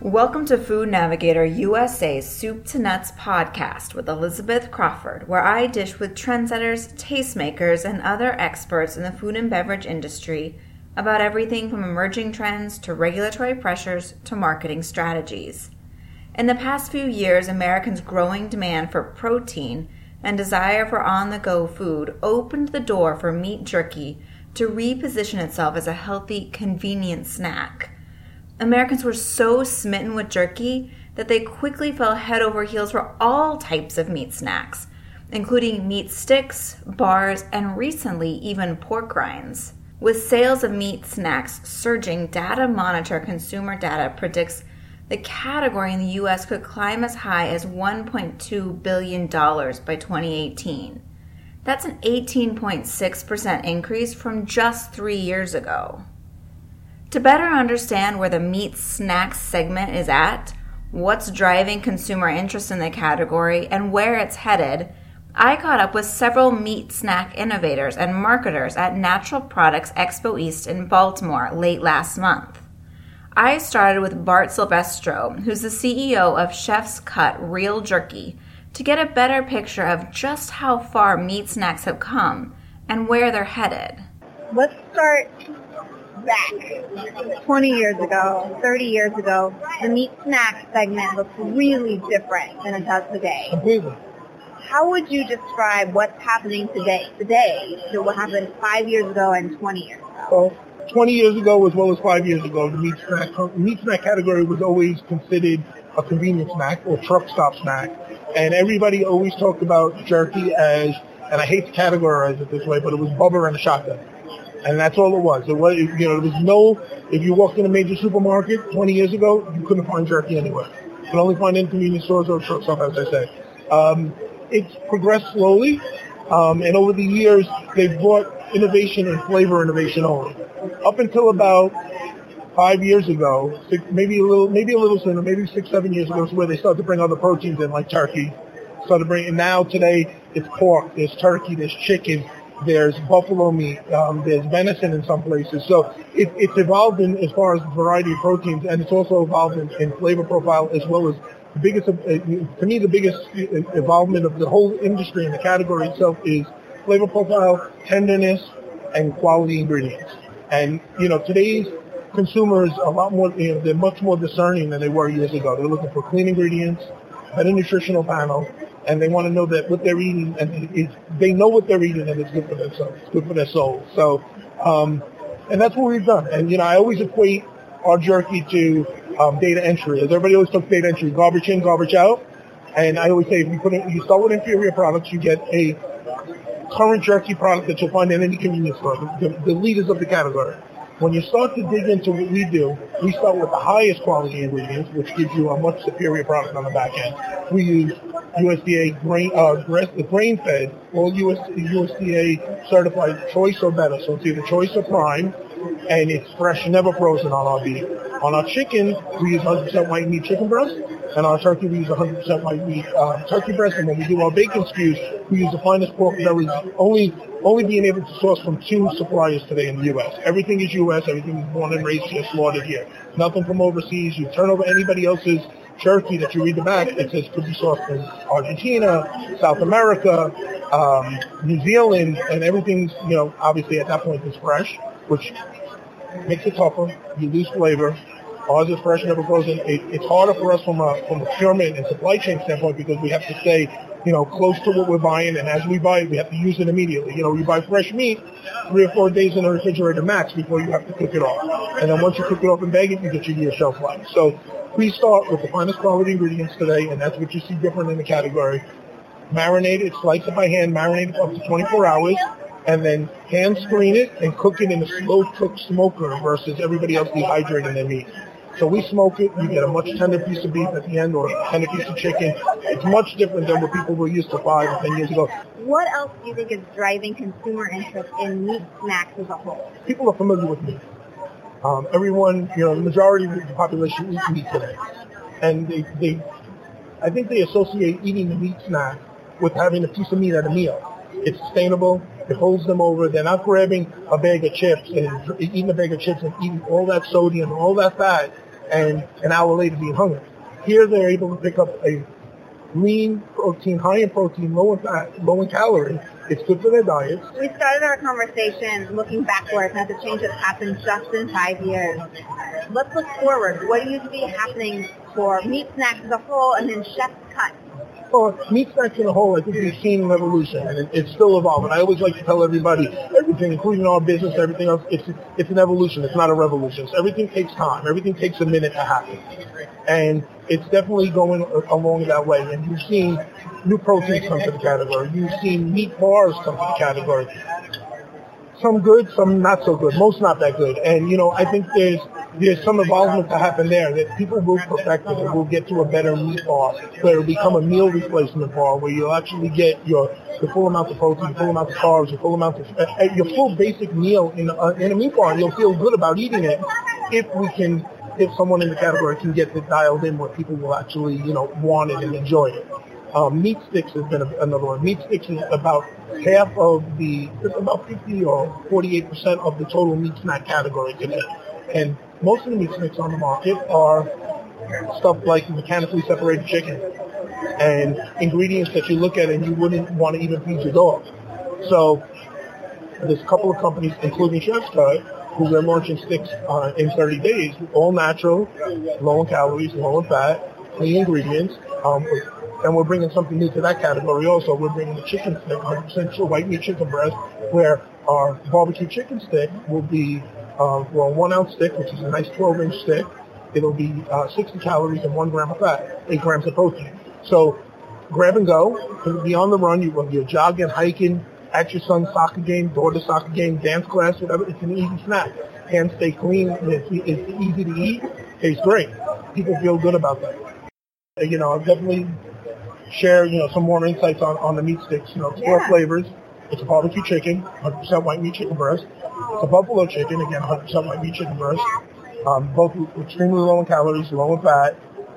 Welcome to Food Navigator USA's Soup to Nuts podcast with Elizabeth Crawford, where I dish with trendsetters, tastemakers, and other experts in the food and beverage industry about everything from emerging trends to regulatory pressures to marketing strategies. In the past few years, Americans' growing demand for protein and desire for on the go food opened the door for meat jerky to reposition itself as a healthy, convenient snack. Americans were so smitten with jerky that they quickly fell head over heels for all types of meat snacks, including meat sticks, bars, and recently even pork rinds. With sales of meat snacks surging, Datamonitor consumer data predicts the category in the US could climb as high as $1.2 billion by 2018. That's an 18.6% increase from just three years ago. To better understand where the meat snacks segment is at, what's driving consumer interest in the category, and where it's headed, I caught up with several meat snack innovators and marketers at Natural Products Expo East in Baltimore late last month. I started with Bart Silvestro, who's the CEO of Chef's Cut Real Jerky, to get a better picture of just how far meat snacks have come and where they're headed. Let's start back 20 years ago, 30 years ago, the meat snack segment looked really different than it does today. Completely. How would you describe what's happening today, today, to what happened five years ago and 20 years ago? Well, 20 years ago as well as five years ago, the meat snack, meat snack category was always considered a convenience snack or truck stop snack. And everybody always talked about jerky as, and I hate to categorize it this way, but it was Bubba and a shotgun. And that's all it was. It was, you know, there was no, if you walked in a major supermarket 20 years ago, you couldn't find jerky anywhere. You could only find it in convenience stores or truck stop, as I say. Um, it's progressed slowly, um, and over the years, they've brought innovation and flavor innovation only. Up until about five years ago, six, maybe a little, maybe a little sooner, maybe six, seven years ago, is where they started to bring other proteins in, like turkey. Started bringing, and now today it's pork, there's turkey, there's chicken, there's buffalo meat, um, there's venison in some places. So it, it's evolved in as far as variety of proteins, and it's also evolved in, in flavor profile as well as the biggest, uh, to me, the biggest involvement of the whole industry and the category itself is flavor profile, tenderness, and quality ingredients. And you know, today's consumers are a lot more, you know, they're much more discerning than they were years ago. They're looking for clean ingredients, better nutritional panel, and they want to know that what they're eating and it's, they know what they're eating and it's good for themselves, good for their soul. So, um, and that's what we've done. And you know, I always equate our jerky to um, data entry. As everybody always talks data entry, garbage in, garbage out. And I always say if you put in, you start with inferior products, you get a current jerky product that you'll find in any convenience store, the, the leaders of the category. When you start to dig into what we do, we start with the highest quality ingredients, which gives you a much superior product on the back end. We use USDA grain, uh, grain fed, all US, USDA certified choice or better. So it's either choice or prime, and it's fresh, never frozen on our beef. On our chicken, we use 100% white meat chicken breast, and our turkey, we use 100% white meat uh, turkey breast. And when we do our bacon SKUs, we use the finest pork bellies, only only being able to source from two suppliers today in the U.S. Everything is U.S. Everything is born and raised here, slaughtered here. Nothing from overseas. You turn over anybody else's turkey that you read the back, it says could be sourced from Argentina, South America, um, New Zealand, and everything's, you know, obviously at that point is fresh, which makes it tougher. You lose flavor. Ours is fresh, never frozen. It, it's harder for us from a from a procurement and supply chain standpoint because we have to stay, you know, close to what we're buying, and as we buy it, we have to use it immediately. You know, you buy fresh meat, three or four days in the refrigerator max before you have to cook it off, and then once you cook it off and bag it, you get your year shelf life. So we start with the finest quality ingredients today, and that's what you see different in the category. Marinate it, slice it by hand, marinate it for up to 24 hours and then hand screen it and cook it in a slow cook smoker versus everybody else dehydrating their meat. So we smoke it, you get a much tender piece of beef at the end or a tender piece of chicken. It's much different than what people were used to five or ten years ago. What else do you think is driving consumer interest in meat snacks as a whole? People are familiar with meat. Um, everyone, you know, the majority of the population eats meat today. And they, they, I think they associate eating the meat snack with having a piece of meat at a meal. It's sustainable. It holds them over. They're not grabbing a bag of chips and eating a bag of chips and eating all that sodium, all that fat, and an hour later being hungry. Here they're able to pick up a lean protein, high in protein, low in fat, low in calorie. It's good for their diets. We started our conversation looking backwards at the change that's happened just in five years. Let's look forward. What do you see happening for meat snacks as a whole and then chef's cut? Well, meat snacks in a whole, I think we've seen an evolution, and it, it's still evolving. I always like to tell everybody, everything, including our business, everything else, it's it's an evolution. It's not a revolution. So everything takes time. Everything takes a minute to happen, and it's definitely going along that way. And you've seen new proteins come to the category. You've seen meat bars come to the category. Some good, some not so good. Most not that good. And you know, I think there's there's some evolvement to happen there that people will perfect it and will get to a better meat bar where it'll become a meal replacement bar where you'll actually get your the full amount of protein, full amount of carbs, your full amount of uh, uh, your full basic meal in a, in a meat bar. And you'll feel good about eating it if we can if someone in the category can get it dialed in where people will actually you know want it and enjoy it. Um, meat sticks has been a, another one. Meat sticks is about half of the, about 50 or 48 percent of the total meat snack category today. And most of the meat sticks on the market are stuff like mechanically separated chicken and ingredients that you look at and you wouldn't want to even feed your dog. So there's a couple of companies, including Chef's Cut, who are launching sticks uh, in 30 days, all natural, low in calories, low in fat, clean ingredients. Um, and we're bringing something new to that category also. We're bringing the chicken stick, 100% white meat chicken breast, where our barbecue chicken stick will be uh, well, one ounce stick, which is a nice 12 inch stick. It'll be uh, 60 calories and one gram of fat, eight grams of protein. So grab and go. It'll be on the run. You, you're jogging, hiking, at your son's soccer game, daughter's soccer game, dance class, whatever. It's an easy snack. Hands stay clean. It's, it's easy to eat. Tastes great. People feel good about that. You know, I'll definitely share, you know, some more insights on, on the meat sticks. You know, four Yeah. flavors. It's a barbecue chicken, 100% white meat chicken breast. It's a buffalo chicken, again, 100% white meat chicken breast. Um, both extremely low in calories, low in fat,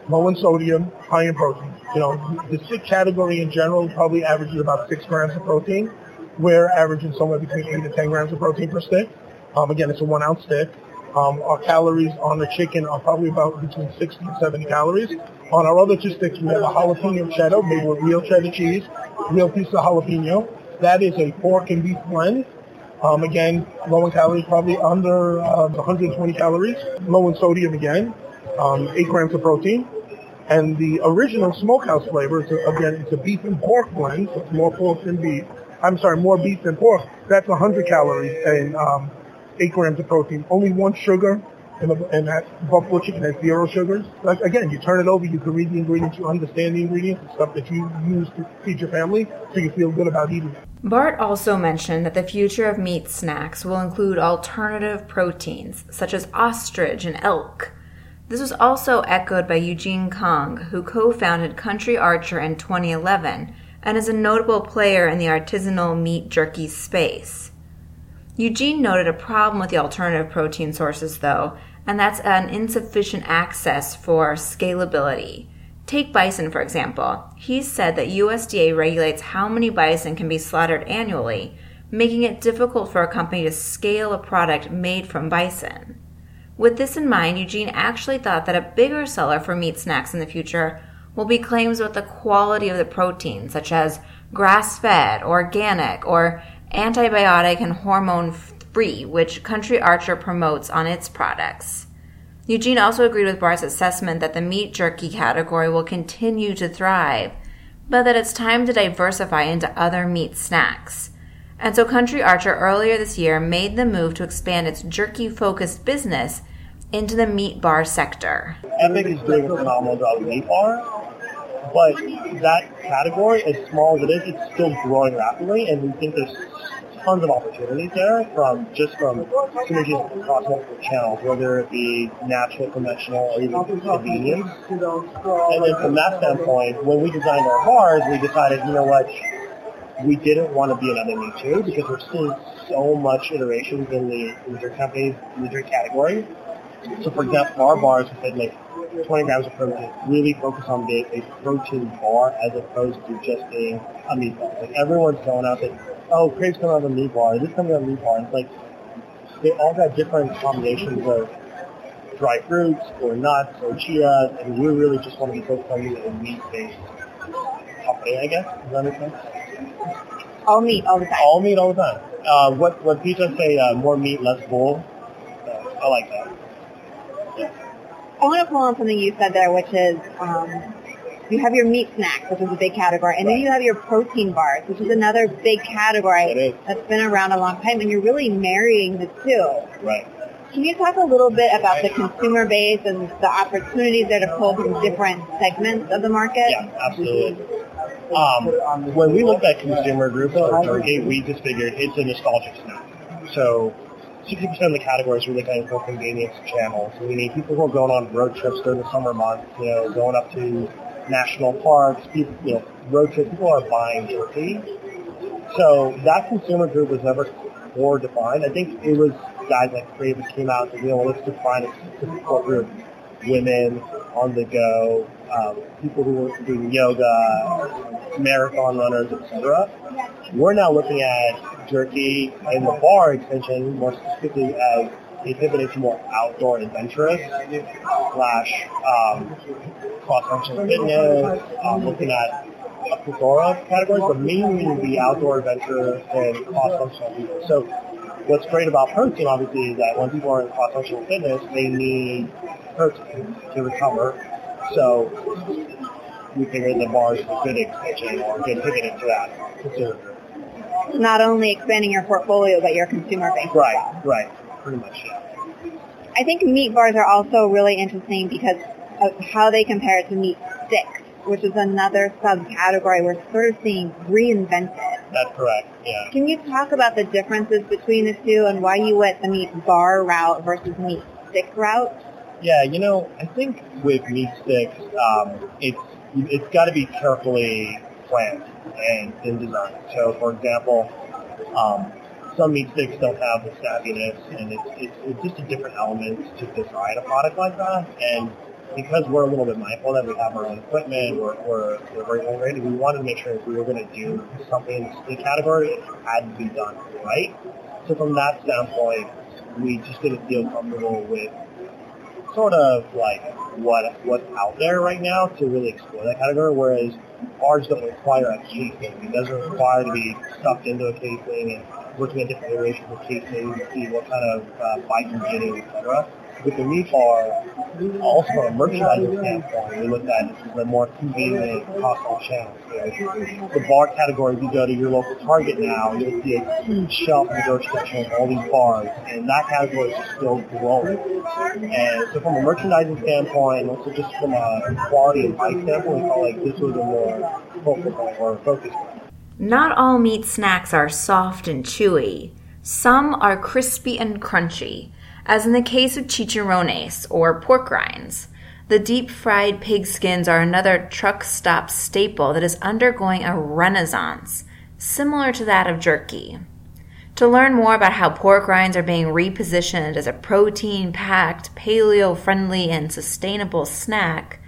low in sodium, high in protein. You know, the stick category in general probably averages about six grams of protein. We're averaging somewhere between eight to 10 grams of protein per stick. Um, again, it's a one ounce stick. Um, our calories on the chicken are probably about between 60 and 70 calories. On our other two sticks, we have a jalapeno cheddar made with real cheddar cheese, real piece of jalapeno. That is a pork and beef blend. Um, again, low in calories, probably under uh, 120 calories. Low in sodium again, um, 8 grams of protein. And the original smokehouse flavor, is a, again, it's a beef and pork blend, so it's more pork than beef. I'm sorry, more beef than pork. That's 100 calories and um, 8 grams of protein. Only one sugar, and, and that buffalo chicken has zero sugars. Like, again, you turn it over, you can read the ingredients, you understand the ingredients, stuff that you use to feed your family, so you feel good about eating. Bart also mentioned that the future of meat snacks will include alternative proteins, such as ostrich and elk. This was also echoed by Eugene Kong, who co founded Country Archer in 2011 and is a notable player in the artisanal meat jerky space. Eugene noted a problem with the alternative protein sources, though, and that's an insufficient access for scalability. Take bison, for example. He said that USDA regulates how many bison can be slaughtered annually, making it difficult for a company to scale a product made from bison. With this in mind, Eugene actually thought that a bigger seller for meat snacks in the future will be claims about the quality of the protein, such as grass fed, organic, or antibiotic and hormone free, which Country Archer promotes on its products. Eugene also agreed with Bart's assessment that the meat jerky category will continue to thrive, but that it's time to diversify into other meat snacks. And so Country Archer earlier this year made the move to expand its jerky focused business into the meat bar sector. Epic is doing a phenomenal job with meat bar, but that category, as small as it is, it's still growing rapidly, and we think there's tons of opportunities there from just from synergies across multiple channels, whether it be natural, conventional, or even convenience. And then from that standpoint, when we designed our bars, we decided, you know what, we didn't want to be another Me Too because we're seeing so much iterations in the in the drink companies, in the drink category. So for example, our bars we said like 20 grams of protein, really focus on being a protein bar as opposed to just being a meat bar. Like everyone's going out there, oh, Craig's coming out of a meat bar, this coming out of a meat bar. It's like they all got different combinations of dry fruits or nuts or chia, and we really just want to be focused on a meat-based company, I guess. Does that make sense? All meat all the time. All meat all the time. Uh, what what Peter say? Uh, more meat, less bull. Uh, I like that. I want to pull on something you said there, which is um, you have your meat snacks, which is a big category, and then you have your protein bars, which is another big category that's been around a long time, and you're really marrying the two. Right. Can you talk a little bit about the consumer base and the opportunities that to pull from different segments of the market? Yeah, absolutely. Um, when we looked at consumer groups for turkey, we just figured it's a nostalgic snack. So 60% of the category is really kind of for convenience channels. We need people who are going on road trips during the summer months, you know, going up to national parks, people, you know, road trips, people are buying turkey. So that consumer group was never core defined. I think it was guys like Craven came out and you know, let's define a specific group. Women on the go, um, people who were doing yoga, marathon runners, etc. We're now looking at jerky in the bar extension more specifically as a pivot to more outdoor adventurous slash um, cross-functional fitness, um, looking at a plethora of categories, but mainly the outdoor adventure and cross-functional people. So what's great about protein, obviously, is that when people are in cross-functional fitness, they need protein to recover. So we figured the bar is a good extension or a good pivot into that consumer. Not only expanding your portfolio, but your consumer base. as well. Right, right. Pretty much, yeah. I think meat bars are also really interesting because of how they compare to meat sticks, which is another subcategory we're sort of seeing reinvented. That's correct, yeah. Can you talk about the differences between the two and why you went the meat bar route versus meat stick route? Yeah, you know, I think with meat sticks, um, it's it's got to be carefully planned and, and designed. So, for example, um, some meat sticks don't have the savviness, and it's, it's, it's just a different element to design a product like that. And because we're a little bit mindful that we have our own equipment, we're, we're, we're very integrated, we wanted to make sure if we were going to do something in the category, it had to be done right. So from that standpoint, we just didn't feel comfortable with sort of like what what's out there right now to really explore that category. Whereas ours don't require a casing. It doesn't require to be stuffed into a casing and looking at different iterations of casing to see what kind of uh, bite you're getting, etc. With the meat also from a merchandising standpoint, we looked at the more convenient cost channels. You know, the bar category, if you go to your local Target now, you'll see a huge shelf in the section of all these bars, and that category is still growing. And so from a merchandising standpoint, and also just from a quality and price standpoint, we felt like this was a more focal or focus point. Not all meat snacks are soft and chewy. Some are crispy and crunchy, as in the case of chicharrones or pork rinds. The deep fried pig skins are another truck stop staple that is undergoing a renaissance, similar to that of jerky. To learn more about how pork rinds are being repositioned as a protein packed, paleo friendly, and sustainable snack,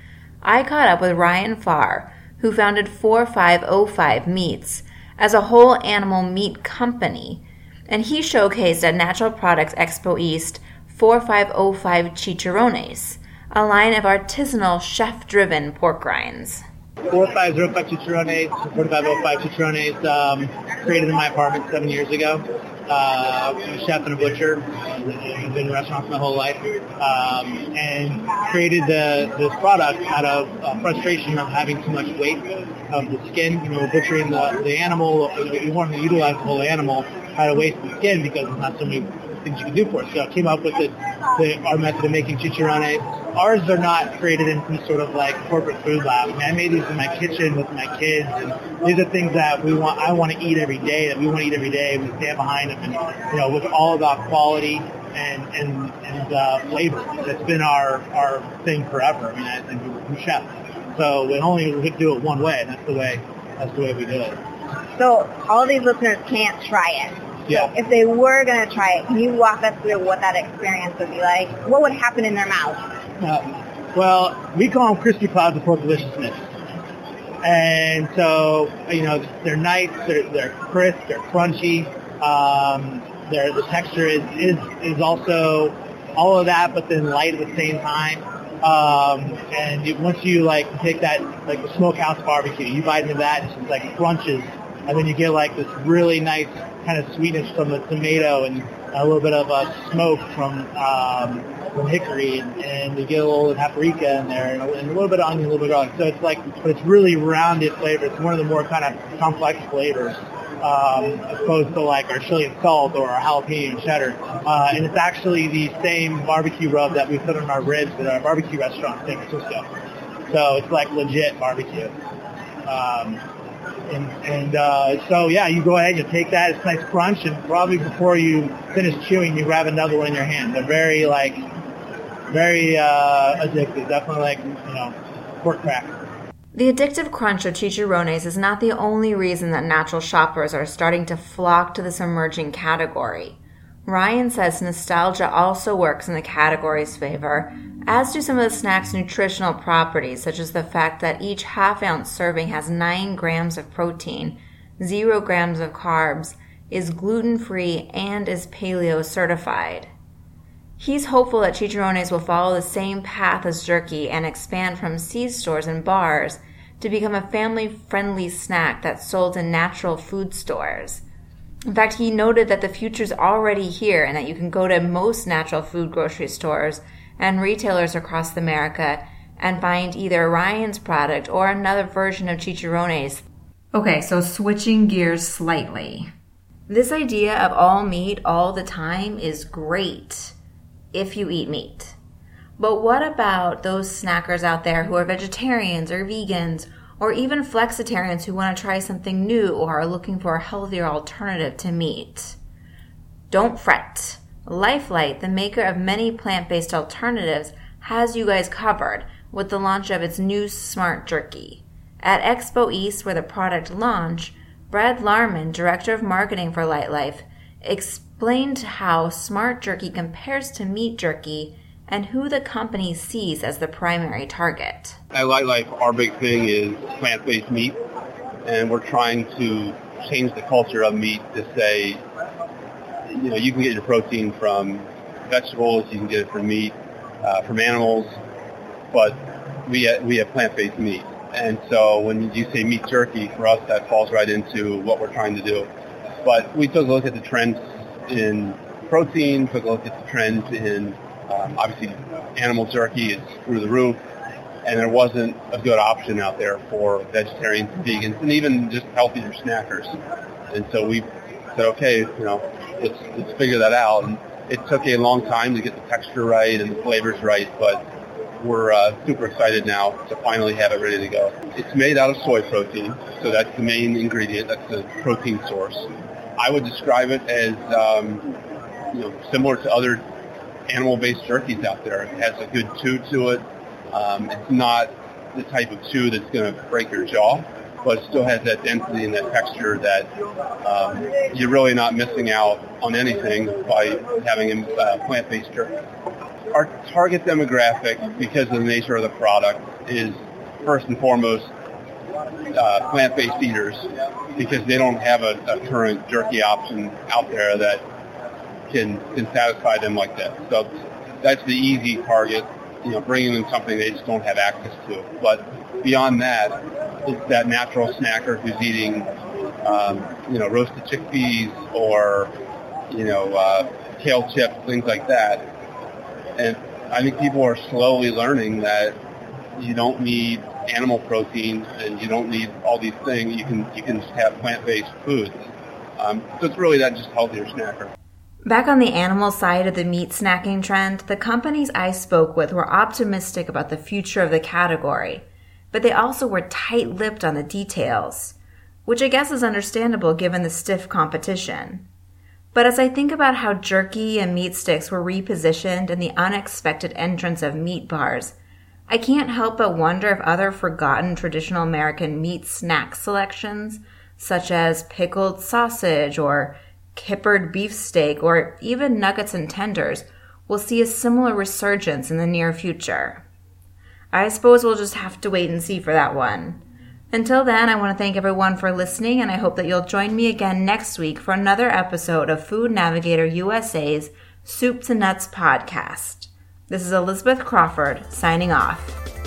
I caught up with Ryan Farr, who founded 4505 Meats as a whole animal meat company, and he showcased at Natural Products Expo East 4505 Chicharrones, a line of artisanal chef driven pork rinds. 4505 Chicharrones, 4505 Chicharrones, um, created in my apartment seven years ago. Uh, I'm a chef and a butcher. I've been in restaurants my whole life. Um, and created the, this product out of uh, frustration of having too much weight of the skin. You know, butchering the, the animal, you want to utilize the whole animal, how to waste the skin because there's not so many things you can do for it. So I came up with the, the, our method of making chicharrones. Ours are not created in some sort of like corporate food lab. I mean, I made these in my kitchen with my kids, and these are things that we want. I want to eat every day. That we want to eat every day. We stand behind them, and you know, it's all about quality and and and uh, flavor. That's been our our thing forever. I mean, I think we're chefs, so we only do it one way. And that's the way. That's the way we do it. So all these listeners can't try it. Yeah. If they were going to try it, can you walk us through what that experience would be like? What would happen in their mouth? Uh, well, we call them crispy clouds of pork deliciousness. And so, you know, they're nice, they're, they're crisp, they're crunchy. Um, they're, the texture is, is, is also all of that, but then light at the same time. Um, and you, once you like take that like the smokehouse barbecue, you bite into that, and it's like crunches, and then you get like this really nice kind of sweetness from the tomato and a little bit of a smoke from um, from hickory, and, and you get a little paprika in there, and a, and a little bit of onion, a little bit of garlic. So it's like, but it's really rounded flavor. It's one of the more kind of complex flavors um, as opposed to like our chili and salt or our jalapeno and cheddar. Uh, and it's actually the same barbecue rub that we put on our ribs at our barbecue restaurant in San Francisco. So it's like legit barbecue. Um, and and uh, so yeah, you go ahead, and you take that, it's nice crunch, and probably before you finish chewing, you grab another one in your hand. They're very like, very uh, addictive. Definitely like you know, pork cracker. The addictive crunch of chicharrones is not the only reason that natural shoppers are starting to flock to this emerging category. Ryan says nostalgia also works in the category's favor, as do some of the snack's nutritional properties, such as the fact that each half ounce serving has 9 grams of protein, 0 grams of carbs, is gluten free, and is paleo certified. He's hopeful that chicharrones will follow the same path as jerky and expand from C stores and bars to become a family friendly snack that's sold in natural food stores. In fact, he noted that the future's already here and that you can go to most natural food grocery stores and retailers across America and find either Ryan's product or another version of chicharrones. Okay, so switching gears slightly. This idea of all meat all the time is great if you eat meat. But what about those snackers out there who are vegetarians or vegans or even flexitarians who want to try something new or are looking for a healthier alternative to meat? Don't fret. Lightlife, the maker of many plant based alternatives, has you guys covered with the launch of its new smart jerky. At Expo East, where the product launched, Brad Larman, director of marketing for Lightlife, explained how smart jerky compares to meat jerky and who the company sees as the primary target. At Lightlife, our big thing is plant-based meat, and we're trying to change the culture of meat to say, you know, you can get your protein from vegetables, you can get it from meat, uh, from animals, but we we have plant-based meat. And so when you say meat jerky, for us that falls right into what we're trying to do. But we took a look at the trends in protein, took a look at the trends in um, obviously animal jerky is through the roof, and there wasn't a good option out there for vegetarians and vegans, and even just healthier snackers. And so we said, okay, you know, let's let's figure that out. And it took a long time to get the texture right and the flavors right, but we're uh, super excited now to finally have it ready to go. It's made out of soy protein, so that's the main ingredient. That's the protein source. I would describe it as um, you know similar to other animal-based jerkies out there. It has a good chew to it. Um, it's not the type of chew that's going to break your jaw, but it still has that density and that texture that um, you're really not missing out on anything by having a uh, plant-based jerky. Our target demographic, because of the nature of the product, is first and foremost uh, plant-based eaters because they don't have a, a current jerky option out there that can can satisfy them like that. So that's the easy target. You know, bringing them something they just don't have access to. But beyond that, it's that natural snacker who's eating, um, you know, roasted chickpeas or, you know, uh, kale chips, things like that. And I think people are slowly learning that you don't need animal protein and you don't need all these things. You can you can just have plant-based foods. Um, so it's really that just healthier snacker. Back on the animal side of the meat snacking trend, the companies I spoke with were optimistic about the future of the category, but they also were tight lipped on the details, which I guess is understandable given the stiff competition. But as I think about how jerky and meat sticks were repositioned and the unexpected entrance of meat bars, I can't help but wonder if other forgotten traditional American meat snack selections, such as pickled sausage or kippered beefsteak, or even nuggets and tenders will see a similar resurgence in the near future. I suppose we'll just have to wait and see for that one. Until then, I want to thank everyone for listening, and I hope that you'll join me again next week for another episode of Food Navigator USA's Soup to Nuts podcast. This is Elizabeth Crawford signing off.